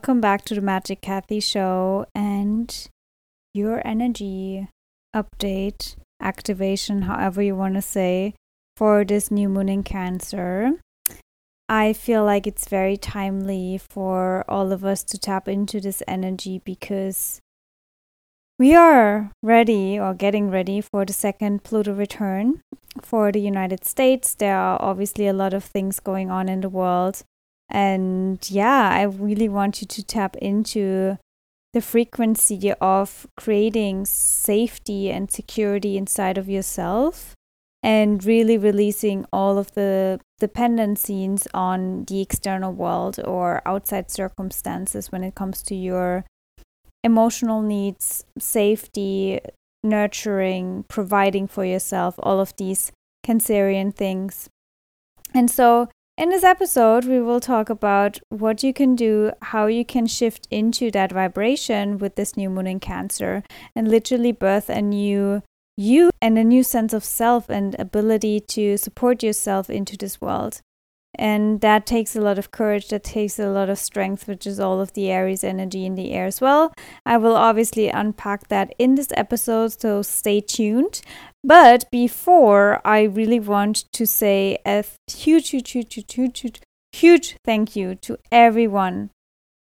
welcome back to the Magic Kathi Show and your energy update, activation, however you want to say, for this new moon in Cancer. I feel like it's very timely for all of us to tap into this energy because we are ready or getting ready for the second Pluto return for the United States. There are obviously a lot of things going on in the world and yeah, I really want you to tap into the frequency of creating safety and security inside of yourself and really releasing all of the dependencies on the external world or outside circumstances when it comes to your emotional needs, safety, nurturing, providing for yourself, all of these Cancerian things. And so in this episode, we will talk about what you can do, how you can shift into that vibration with this new moon in Cancer, and literally birth a new you and a new sense of self and ability to support yourself into this world. And that takes a lot of courage, that takes a lot of strength, which is all of the Aries energy in the air as well. I will obviously unpack that in this episode, so stay tuned. But before, I really want to say a huge, huge, huge, huge, huge, huge, huge thank you to everyone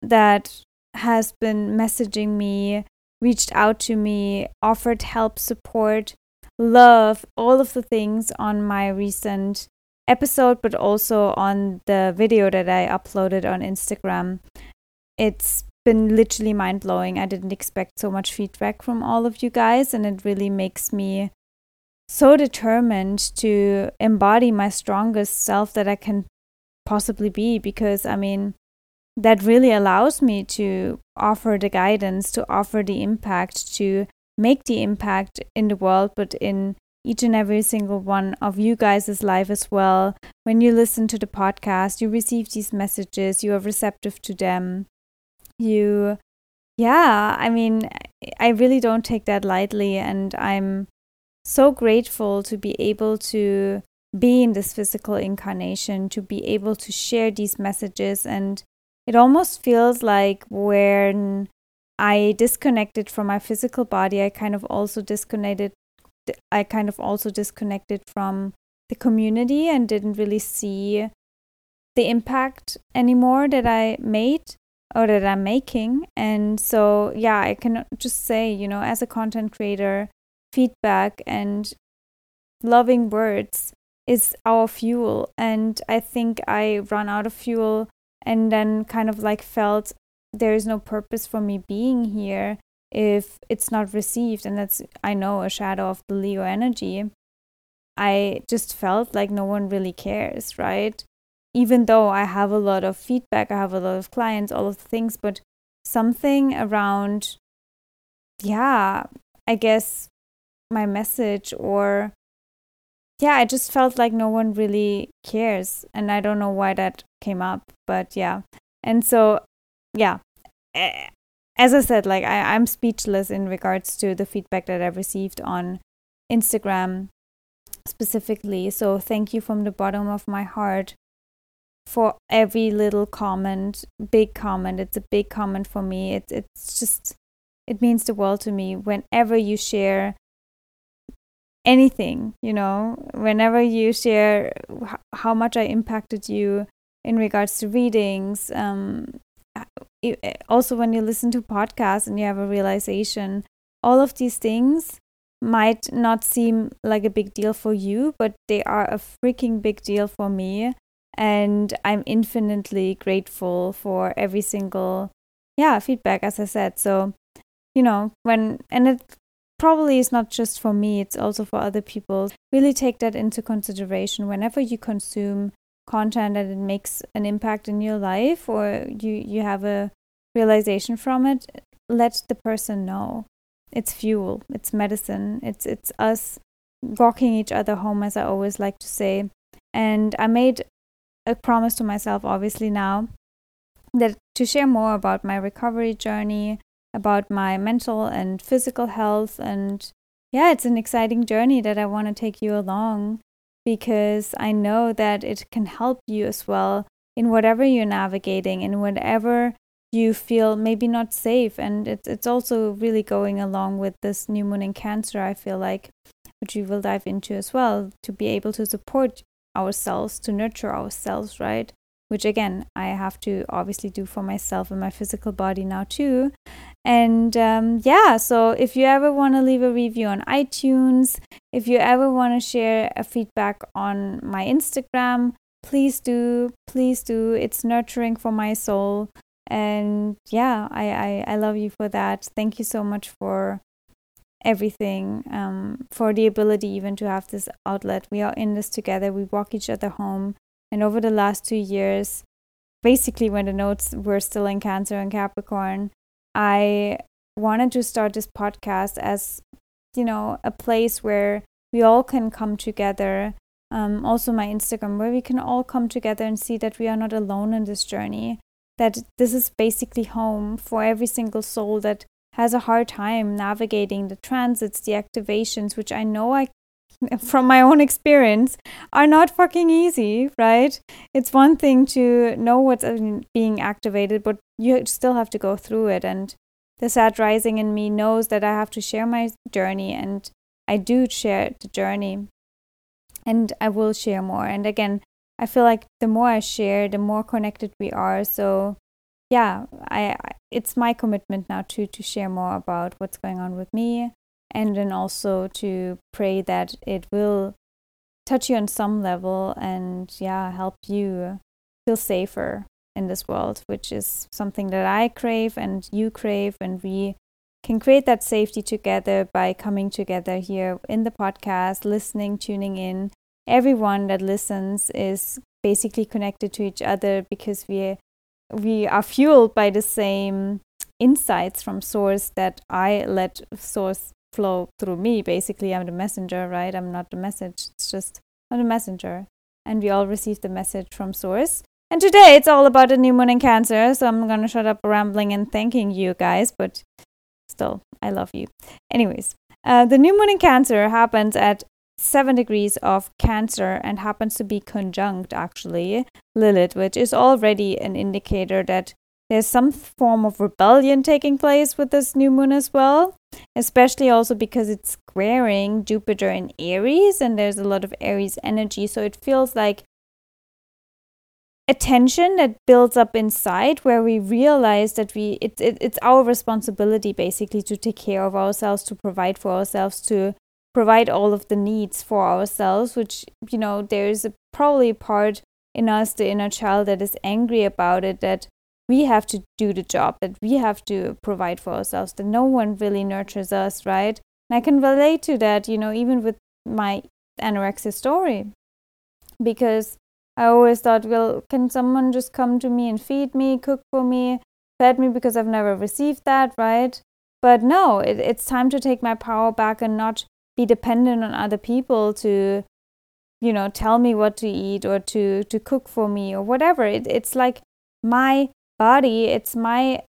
that has been messaging me, reached out to me, offered help, support, love, all of the things on my recent episode, but also on the video that I uploaded on Instagram. It's been literally mind blowing. I didn't expect so much feedback from all of you guys, and it really makes me so determined to embody my strongest self that I can possibly be because I mean that really allows me to offer the guidance to offer the impact to make the impact in the world but in each and every single one of you guys' life as well. When you listen to the podcast, you receive these messages, you are receptive to them. You, yeah, I mean, I really don't take that lightly. And I'm so grateful to be able to be in this physical incarnation, to be able to share these messages. And it almost feels like when I disconnected from my physical body, I kind of also disconnected I kind of also disconnected from the community and didn't really see the impact anymore that I made or that I'm making. And so, yeah, I can just say, you know, as a content creator, feedback and loving words is our fuel. And I think I run out of fuel and then kind of like felt there is no purpose for me being here if it's not received and that's i know a shadow of the leo energy i just felt like no one really cares right? Even though i have a lot of feedback i have a lot of clients all of the things but something around yeah i guess my message or yeah i just felt like no one really cares and i don't know why that came up but yeah. And so yeah eh, as I said, like I, I'm speechless in regards to the feedback that I've received on Instagram specifically. So thank you from the bottom of my heart for every little comment, big comment. It's a big comment for me. It's it's just it means the world to me whenever you share anything, you know, whenever you share how much I impacted you in regards to readings, um, also when you listen to podcasts and you have a realization all of these things might not seem like a big deal for you but they are a freaking big deal for me. And i'm infinitely grateful for every single yeah feedback as i said. So you know when and it probably is not just for me it's also for other people. Really take that into consideration. Whenever you consume content that it makes an impact in your life or you you have a realization from it let the person know. It's fuel it's medicine it's it's us walking each other home as i always like to say. And i made a promise to myself obviously now that to share more about my recovery journey about my mental and physical health and yeah it's an exciting journey that i want to take you along because I know that it can help you as well in whatever you're navigating, in whatever you feel maybe not safe. And it's, it's also really going along with this new moon in Cancer, I feel like, which we will dive into as well, to be able to support ourselves, to nurture ourselves, right? Which again, I have to obviously do for myself and my physical body now too. And um, yeah, so if you ever want to leave a review on iTunes, if you ever want to share a feedback on my Instagram, please do. Please do. It's nurturing for my soul. And yeah, I, I, I love you for that. Thank you so much for everything, um, for the ability even to have this outlet. We are in this together. We walk each other home. And over the last two years, basically when the nodes were still in Cancer and Capricorn, I wanted to start this podcast as, you know, a place where we all can come together. Um, also, my Instagram, where we can all come together and see that we are not alone in this journey. That this is basically home for every single soul that has a hard time navigating the transits, the activations, which I know I from my own experience are not fucking easy, right? It's one thing to know what's being activated, but you still have to go through it. And the Sag rising in me knows that I have to share my journey, and I do share the journey, and I will share more. And again, I feel like the more I share, the more connected we are. So, yeah, I it's my commitment now to to share more about what's going on with me and then also to pray that it will touch you on some level and yeah help you feel safer in this world which is something that i crave and you crave. And we can create that safety together by coming together here in the podcast listening tuning in. Everyone that listens is basically connected to each other because we we are fueled by the same insights from source that i let source flow through me. Basically, I'm the messenger, right? I'm not the message. It's just I'm the messenger. And we all receive the message from source. And today it's all about the new moon in Cancer. So I'm going to shut up rambling and thanking you guys. But still, I love you. Anyways, uh, the new moon in Cancer happens at 7 degrees of Cancer and happens to be conjunct actually Lilith, which is already an indicator that there's some form of rebellion taking place with this new moon as well, especially also because it's squaring Jupiter in Aries and there's a lot of Aries energy. So it feels like a tension that builds up inside where we realize that we it, it, it's our responsibility basically to take care of ourselves to provide for ourselves to provide all of the needs for ourselves which you know there's a, probably part in us the inner child that is angry about it that we have to do the job, that we have to provide for ourselves, that no one really nurtures us, right? And I can relate to that, you know, even with my anorexia story. Because I always thought, well, can someone just come to me and feed me, cook for me, fed me because I've never received that, right? But no, it, it's time to take my power back and not be dependent on other people to, you know, tell me what to eat or to to cook for me or whatever. It, it's like my body, it's my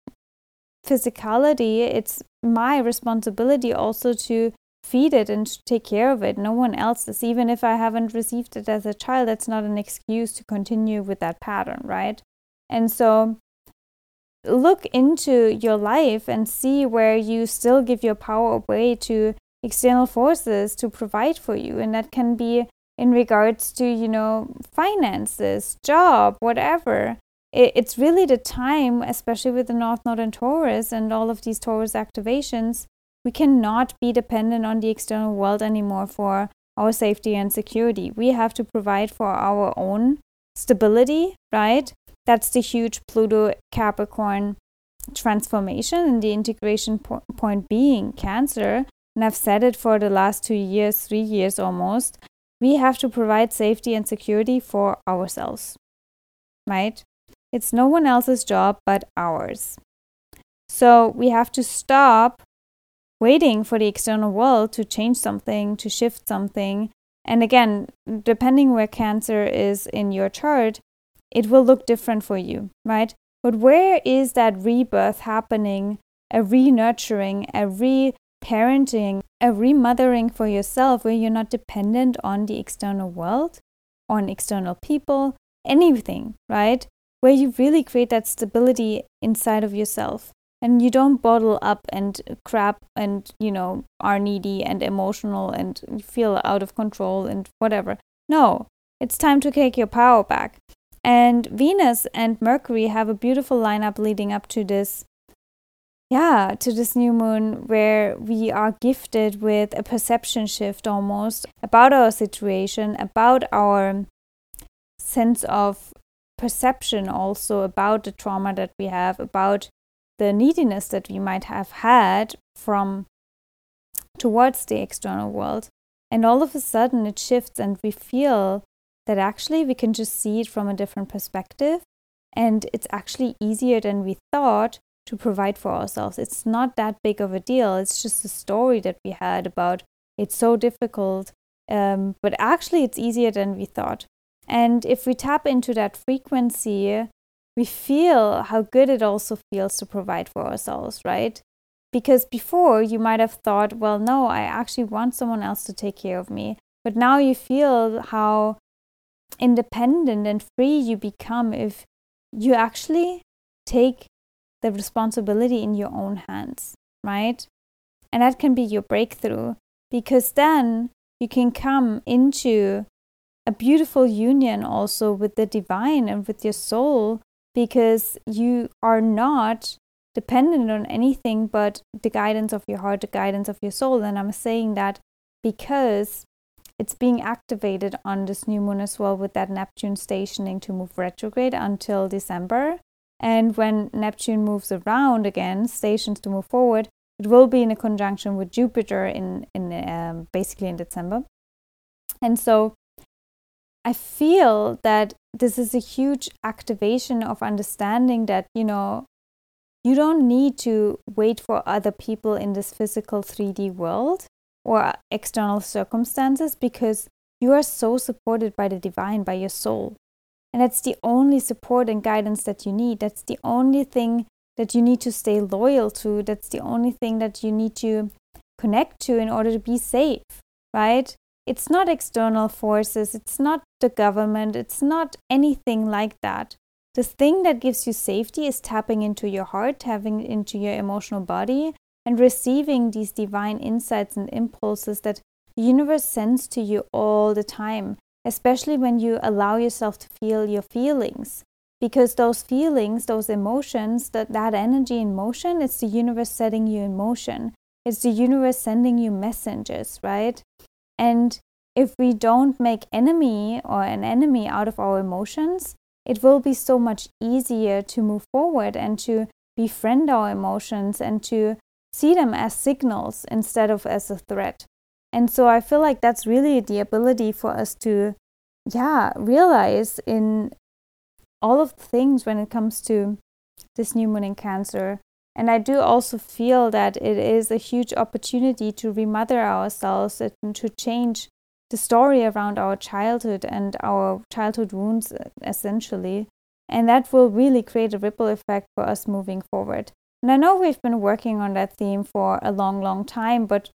physicality, it's my responsibility also to feed it and to take care of it. No one else's. Even if I haven't received it as a child, that's not an excuse to continue with that pattern, right? And so look into your life and see where you still give your power away to external forces to provide for you. And that can be in regards to, you know, finances, job, whatever it, it's really the time, especially with the North Node and Taurus and all of these Taurus activations, we cannot be dependent on the external world anymore for our safety and security. We have to provide for our own stability, right? That's the huge Pluto Capricorn transformation and the integration po- point being Cancer. And I've said it for the last two years, three years almost. We have to provide safety and security for ourselves, right? It's no one else's job but ours. So we have to stop waiting for the external world to change something, to shift something. And again, depending where Cancer is in your chart, it will look different for you, right? But where is that rebirth happening, a re nurturing, a re parenting, a remothering for yourself where you're not dependent on the external world, on external people, anything, right? Where you really create that stability inside of yourself. And you don't bottle up and crap and you know are needy and emotional and feel out of control and whatever. No it's time to take your power back. And venus and mercury have a beautiful lineup leading up to this yeah to this new moon where we are gifted with a perception shift almost about our situation about our sense of perception also about the trauma that we have about the neediness that we might have had from towards the external world. And all of a sudden it shifts, and we feel that actually we can just see it from a different perspective. And it's actually easier than we thought to provide for ourselves. It's not that big of a deal. It's just a story that we had about it's so difficult. Um, but actually, it's easier than we thought. And if we tap into that frequency we feel how good it also feels to provide for ourselves, right? Because before you might have thought, well, no, I actually want someone else to take care of me. But now you feel how independent and free you become if you actually take the responsibility in your own hands, right? And that can be your breakthrough because then you can come into a beautiful union also with the divine and with your soul because you are not dependent on anything but the guidance of your heart, the guidance of your soul. And I'm saying that because it's being activated on this new moon as well with that Neptune stationing to move retrograde until December. And when Neptune moves around again, stations to move forward, it will be in a conjunction with Jupiter in in um, basically in December. And so I feel that this is a huge activation of understanding that, you know, you don't need to wait for other people in this physical 3D world or external circumstances because you are so supported by the divine, by your soul. And that's the only support and guidance that you need. That's the only thing that you need to stay loyal to. That's the only thing that you need to connect to in order to be safe, right? It's not external forces, it's not the government, it's not anything like that. The thing that gives you safety is tapping into your heart, tapping into your emotional body, and receiving these divine insights and impulses that the universe sends to you all the time, especially when you allow yourself to feel your feelings. Because those feelings, those emotions, that, that energy in motion, it's the universe setting you in motion. It's the universe sending you messengers, right? And if we don't make enemy or an enemy out of our emotions, it will be so much easier to move forward and to befriend our emotions and to see them as signals instead of as a threat. And so I feel like that's really the ability for us to, yeah, realize in all of the things when it comes to this new moon in Cancer and I do also feel that it is a huge opportunity to remother ourselves and to change the story around our childhood and our childhood wounds, essentially. And that will really create a ripple effect for us moving forward. And I know we've been working on that theme for a long, long time, but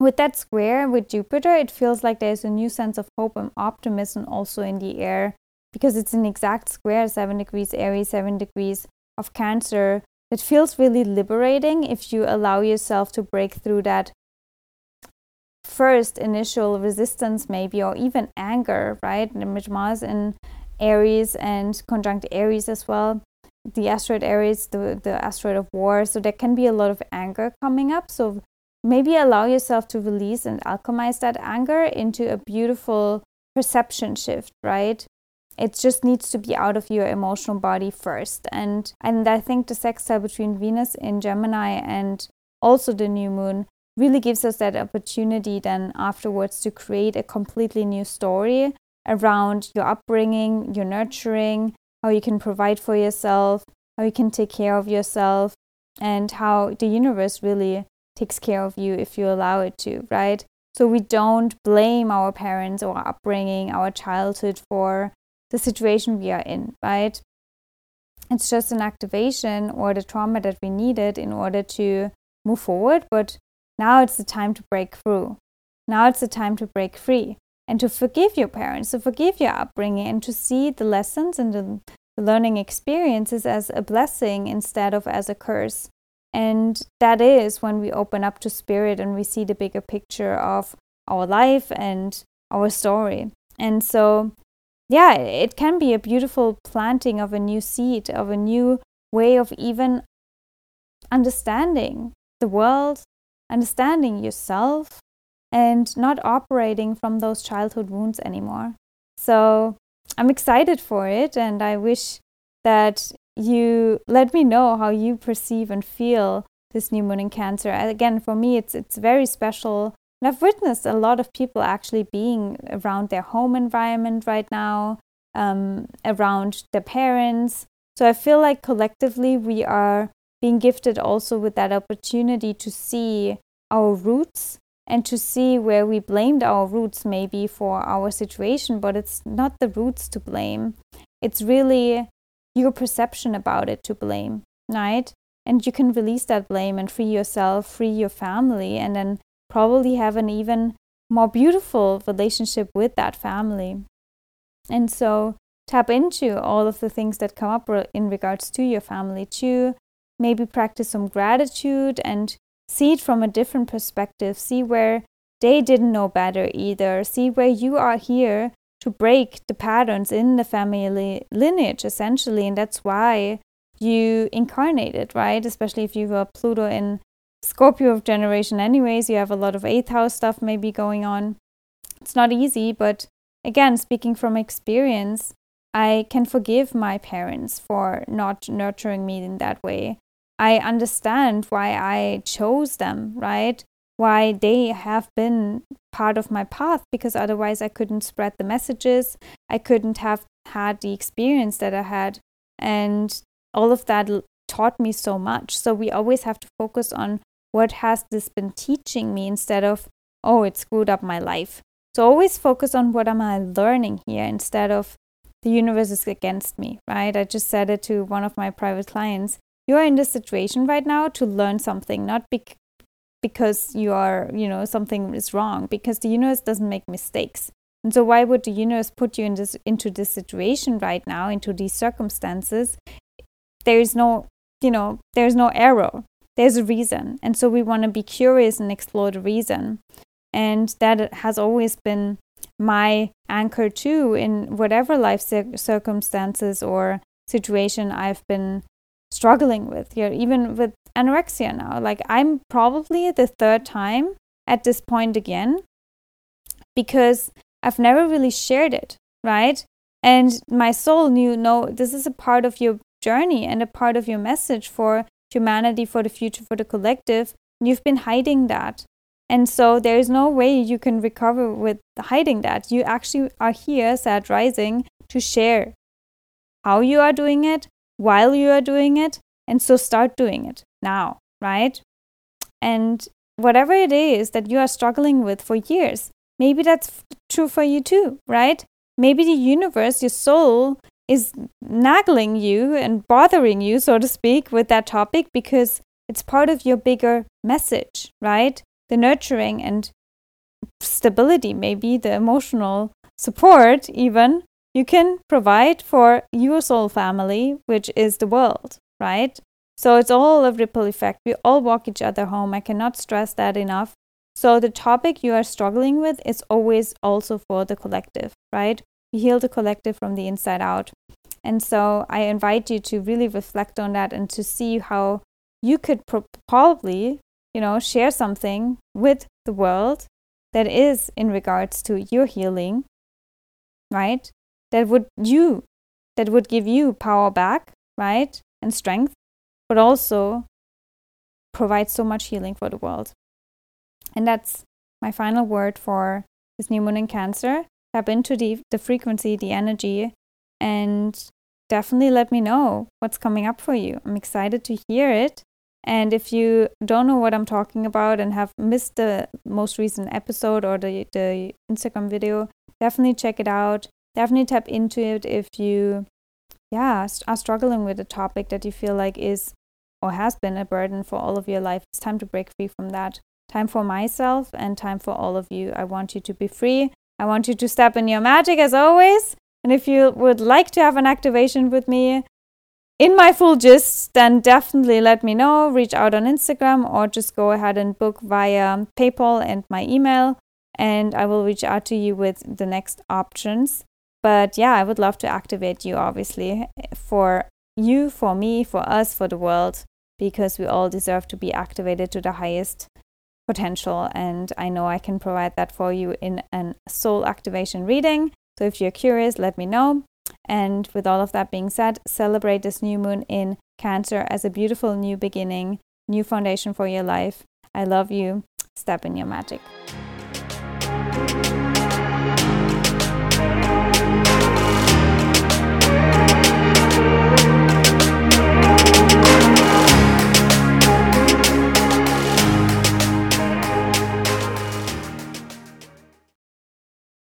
with that square with Jupiter, it feels like there's a new sense of hope and optimism also in the air because it's an exact square, seven degrees Aries, seven degrees of Cancer, it feels really liberating if you allow yourself to break through that first initial resistance, maybe, or even anger, right? With Mars in Aries and conjunct Eris as well. The asteroid Eris, the, the asteroid of war. So there can be a lot of anger coming up. So maybe allow yourself to release and alchemize that anger into a beautiful perception shift, right? It just needs to be out of your emotional body first. And and i think the sextile between venus in gemini and also the new moon really gives us that opportunity then afterwards to create a completely new story around your upbringing your nurturing how you can provide for yourself how you can take care of yourself and how the universe really takes care of you if you allow it to right? So we don't blame our parents or upbringing our childhood for the situation we are in, right? It's just an activation or the trauma that we needed in order to move forward, but now it's the time to break through. Now it's the time to break free and to forgive your parents, to forgive your upbringing, and to see the lessons and the, learning experiences as a blessing instead of as a curse. And that is when we open up to spirit and we see the bigger picture of our life and our story. And so, yeah, it can be a beautiful planting of a new seed, of a new way of even understanding the world, understanding yourself, and not operating from those childhood wounds anymore. So I'm excited for it, and I wish that you let me know how you perceive and feel this new moon in Cancer. Again, for me, it's it's very special. And I've witnessed a lot of people actually being around their home environment right now, um, around their parents. So I feel like collectively we are being gifted also with that opportunity to see our roots and to see where we blamed our roots maybe for our situation, but it's not the roots to blame. It's really your perception about it to blame, right? And you can release that blame and free yourself, free your family, and then probably have an even more beautiful relationship with that family. And so tap into all of the things that come up in regards to your family too. Maybe practice some gratitude and see it from a different perspective. See where they didn't know better either. See where you are here to break the patterns in the family lineage, essentially. And that's why you incarnated, right? Especially if you were Pluto in Scorpio of generation, anyways, you have a lot of eighth house stuff maybe going on. It's not easy, but again, speaking from experience, I can forgive my parents for not nurturing me in that way. I understand why I chose them, right? Why they have been part of my path because otherwise I couldn't spread the messages. I couldn't have had the experience that I had. And all of that taught me so much. So we always have to focus on what has this been teaching me instead of, oh, it screwed up my life. So always focus on what am I learning here instead of the universe is against me, right? I just said it to one of my private clients you are in this situation right now to learn something, not bec- because you are, you know, something is wrong, because the universe doesn't make mistakes. And so why would the universe put you in this into this situation right now, into these circumstances? There is no, you know, there's no error. There's a reason. And so we want to be curious and explore the reason. And that has always been my anchor too in whatever life circumstances or situation I've been struggling with here, even with anorexia now. Like, I'm probably the third time at this point again because I've never really shared it, right? And my soul knew no, this is a part of your journey and a part of your message for humanity, for the future, for the collective. And you've been hiding that. And so there is no way you can recover with hiding that. You actually are here, Sag Rising, to share how you are doing it, while you are doing it. And so start doing it now, right? And whatever it is that you are struggling with for years, maybe that's true for you too, right? Maybe the universe, your soul, is nagging you and bothering you, so to speak, with that topic because it's part of your bigger message, right? The nurturing and stability, maybe the emotional support, even you can provide for your soul family, which is the world, right? So it's all a ripple effect. We all walk each other home. I cannot stress that enough. So the topic you are struggling with is always also for the collective, right? Heal the collective from the inside out. And so I invite you to really reflect on that and to see how you could pro- probably, you know, share something with the world that is in regards to your healing, right? that would you that would give you power back, right? And strength, but also provide so much healing for the world. And that's my final word for this new moon in Cancer. Tap into the, the frequency, the energy, and definitely let me know what's coming up for you. I'm excited to hear it. And if you don't know what I'm talking about and have missed the most recent episode or the, the Instagram video, definitely check it out. Definitely tap into it if you yeah are struggling with a topic that you feel like is or has been a burden for all of your life. It's time to break free from that. Time for myself and time for all of you. I want you to be free i want you to step in your magic as always And if you would like to have an activation with me in my full gist, then definitely let me know. Reach out on Instagram or just go ahead and book via PayPal and my email, and I will reach out to you with the next options. But yeah, I would love to activate you, obviously, for you, for me, for us, for the world, because we all deserve to be activated to the highest potential. And I know I can provide that for you in an soul activation reading. So if you're curious, let me know. And with all of that being said, celebrate this new moon in Cancer as a beautiful new beginning, new foundation for your life. I love you. Step in your magic.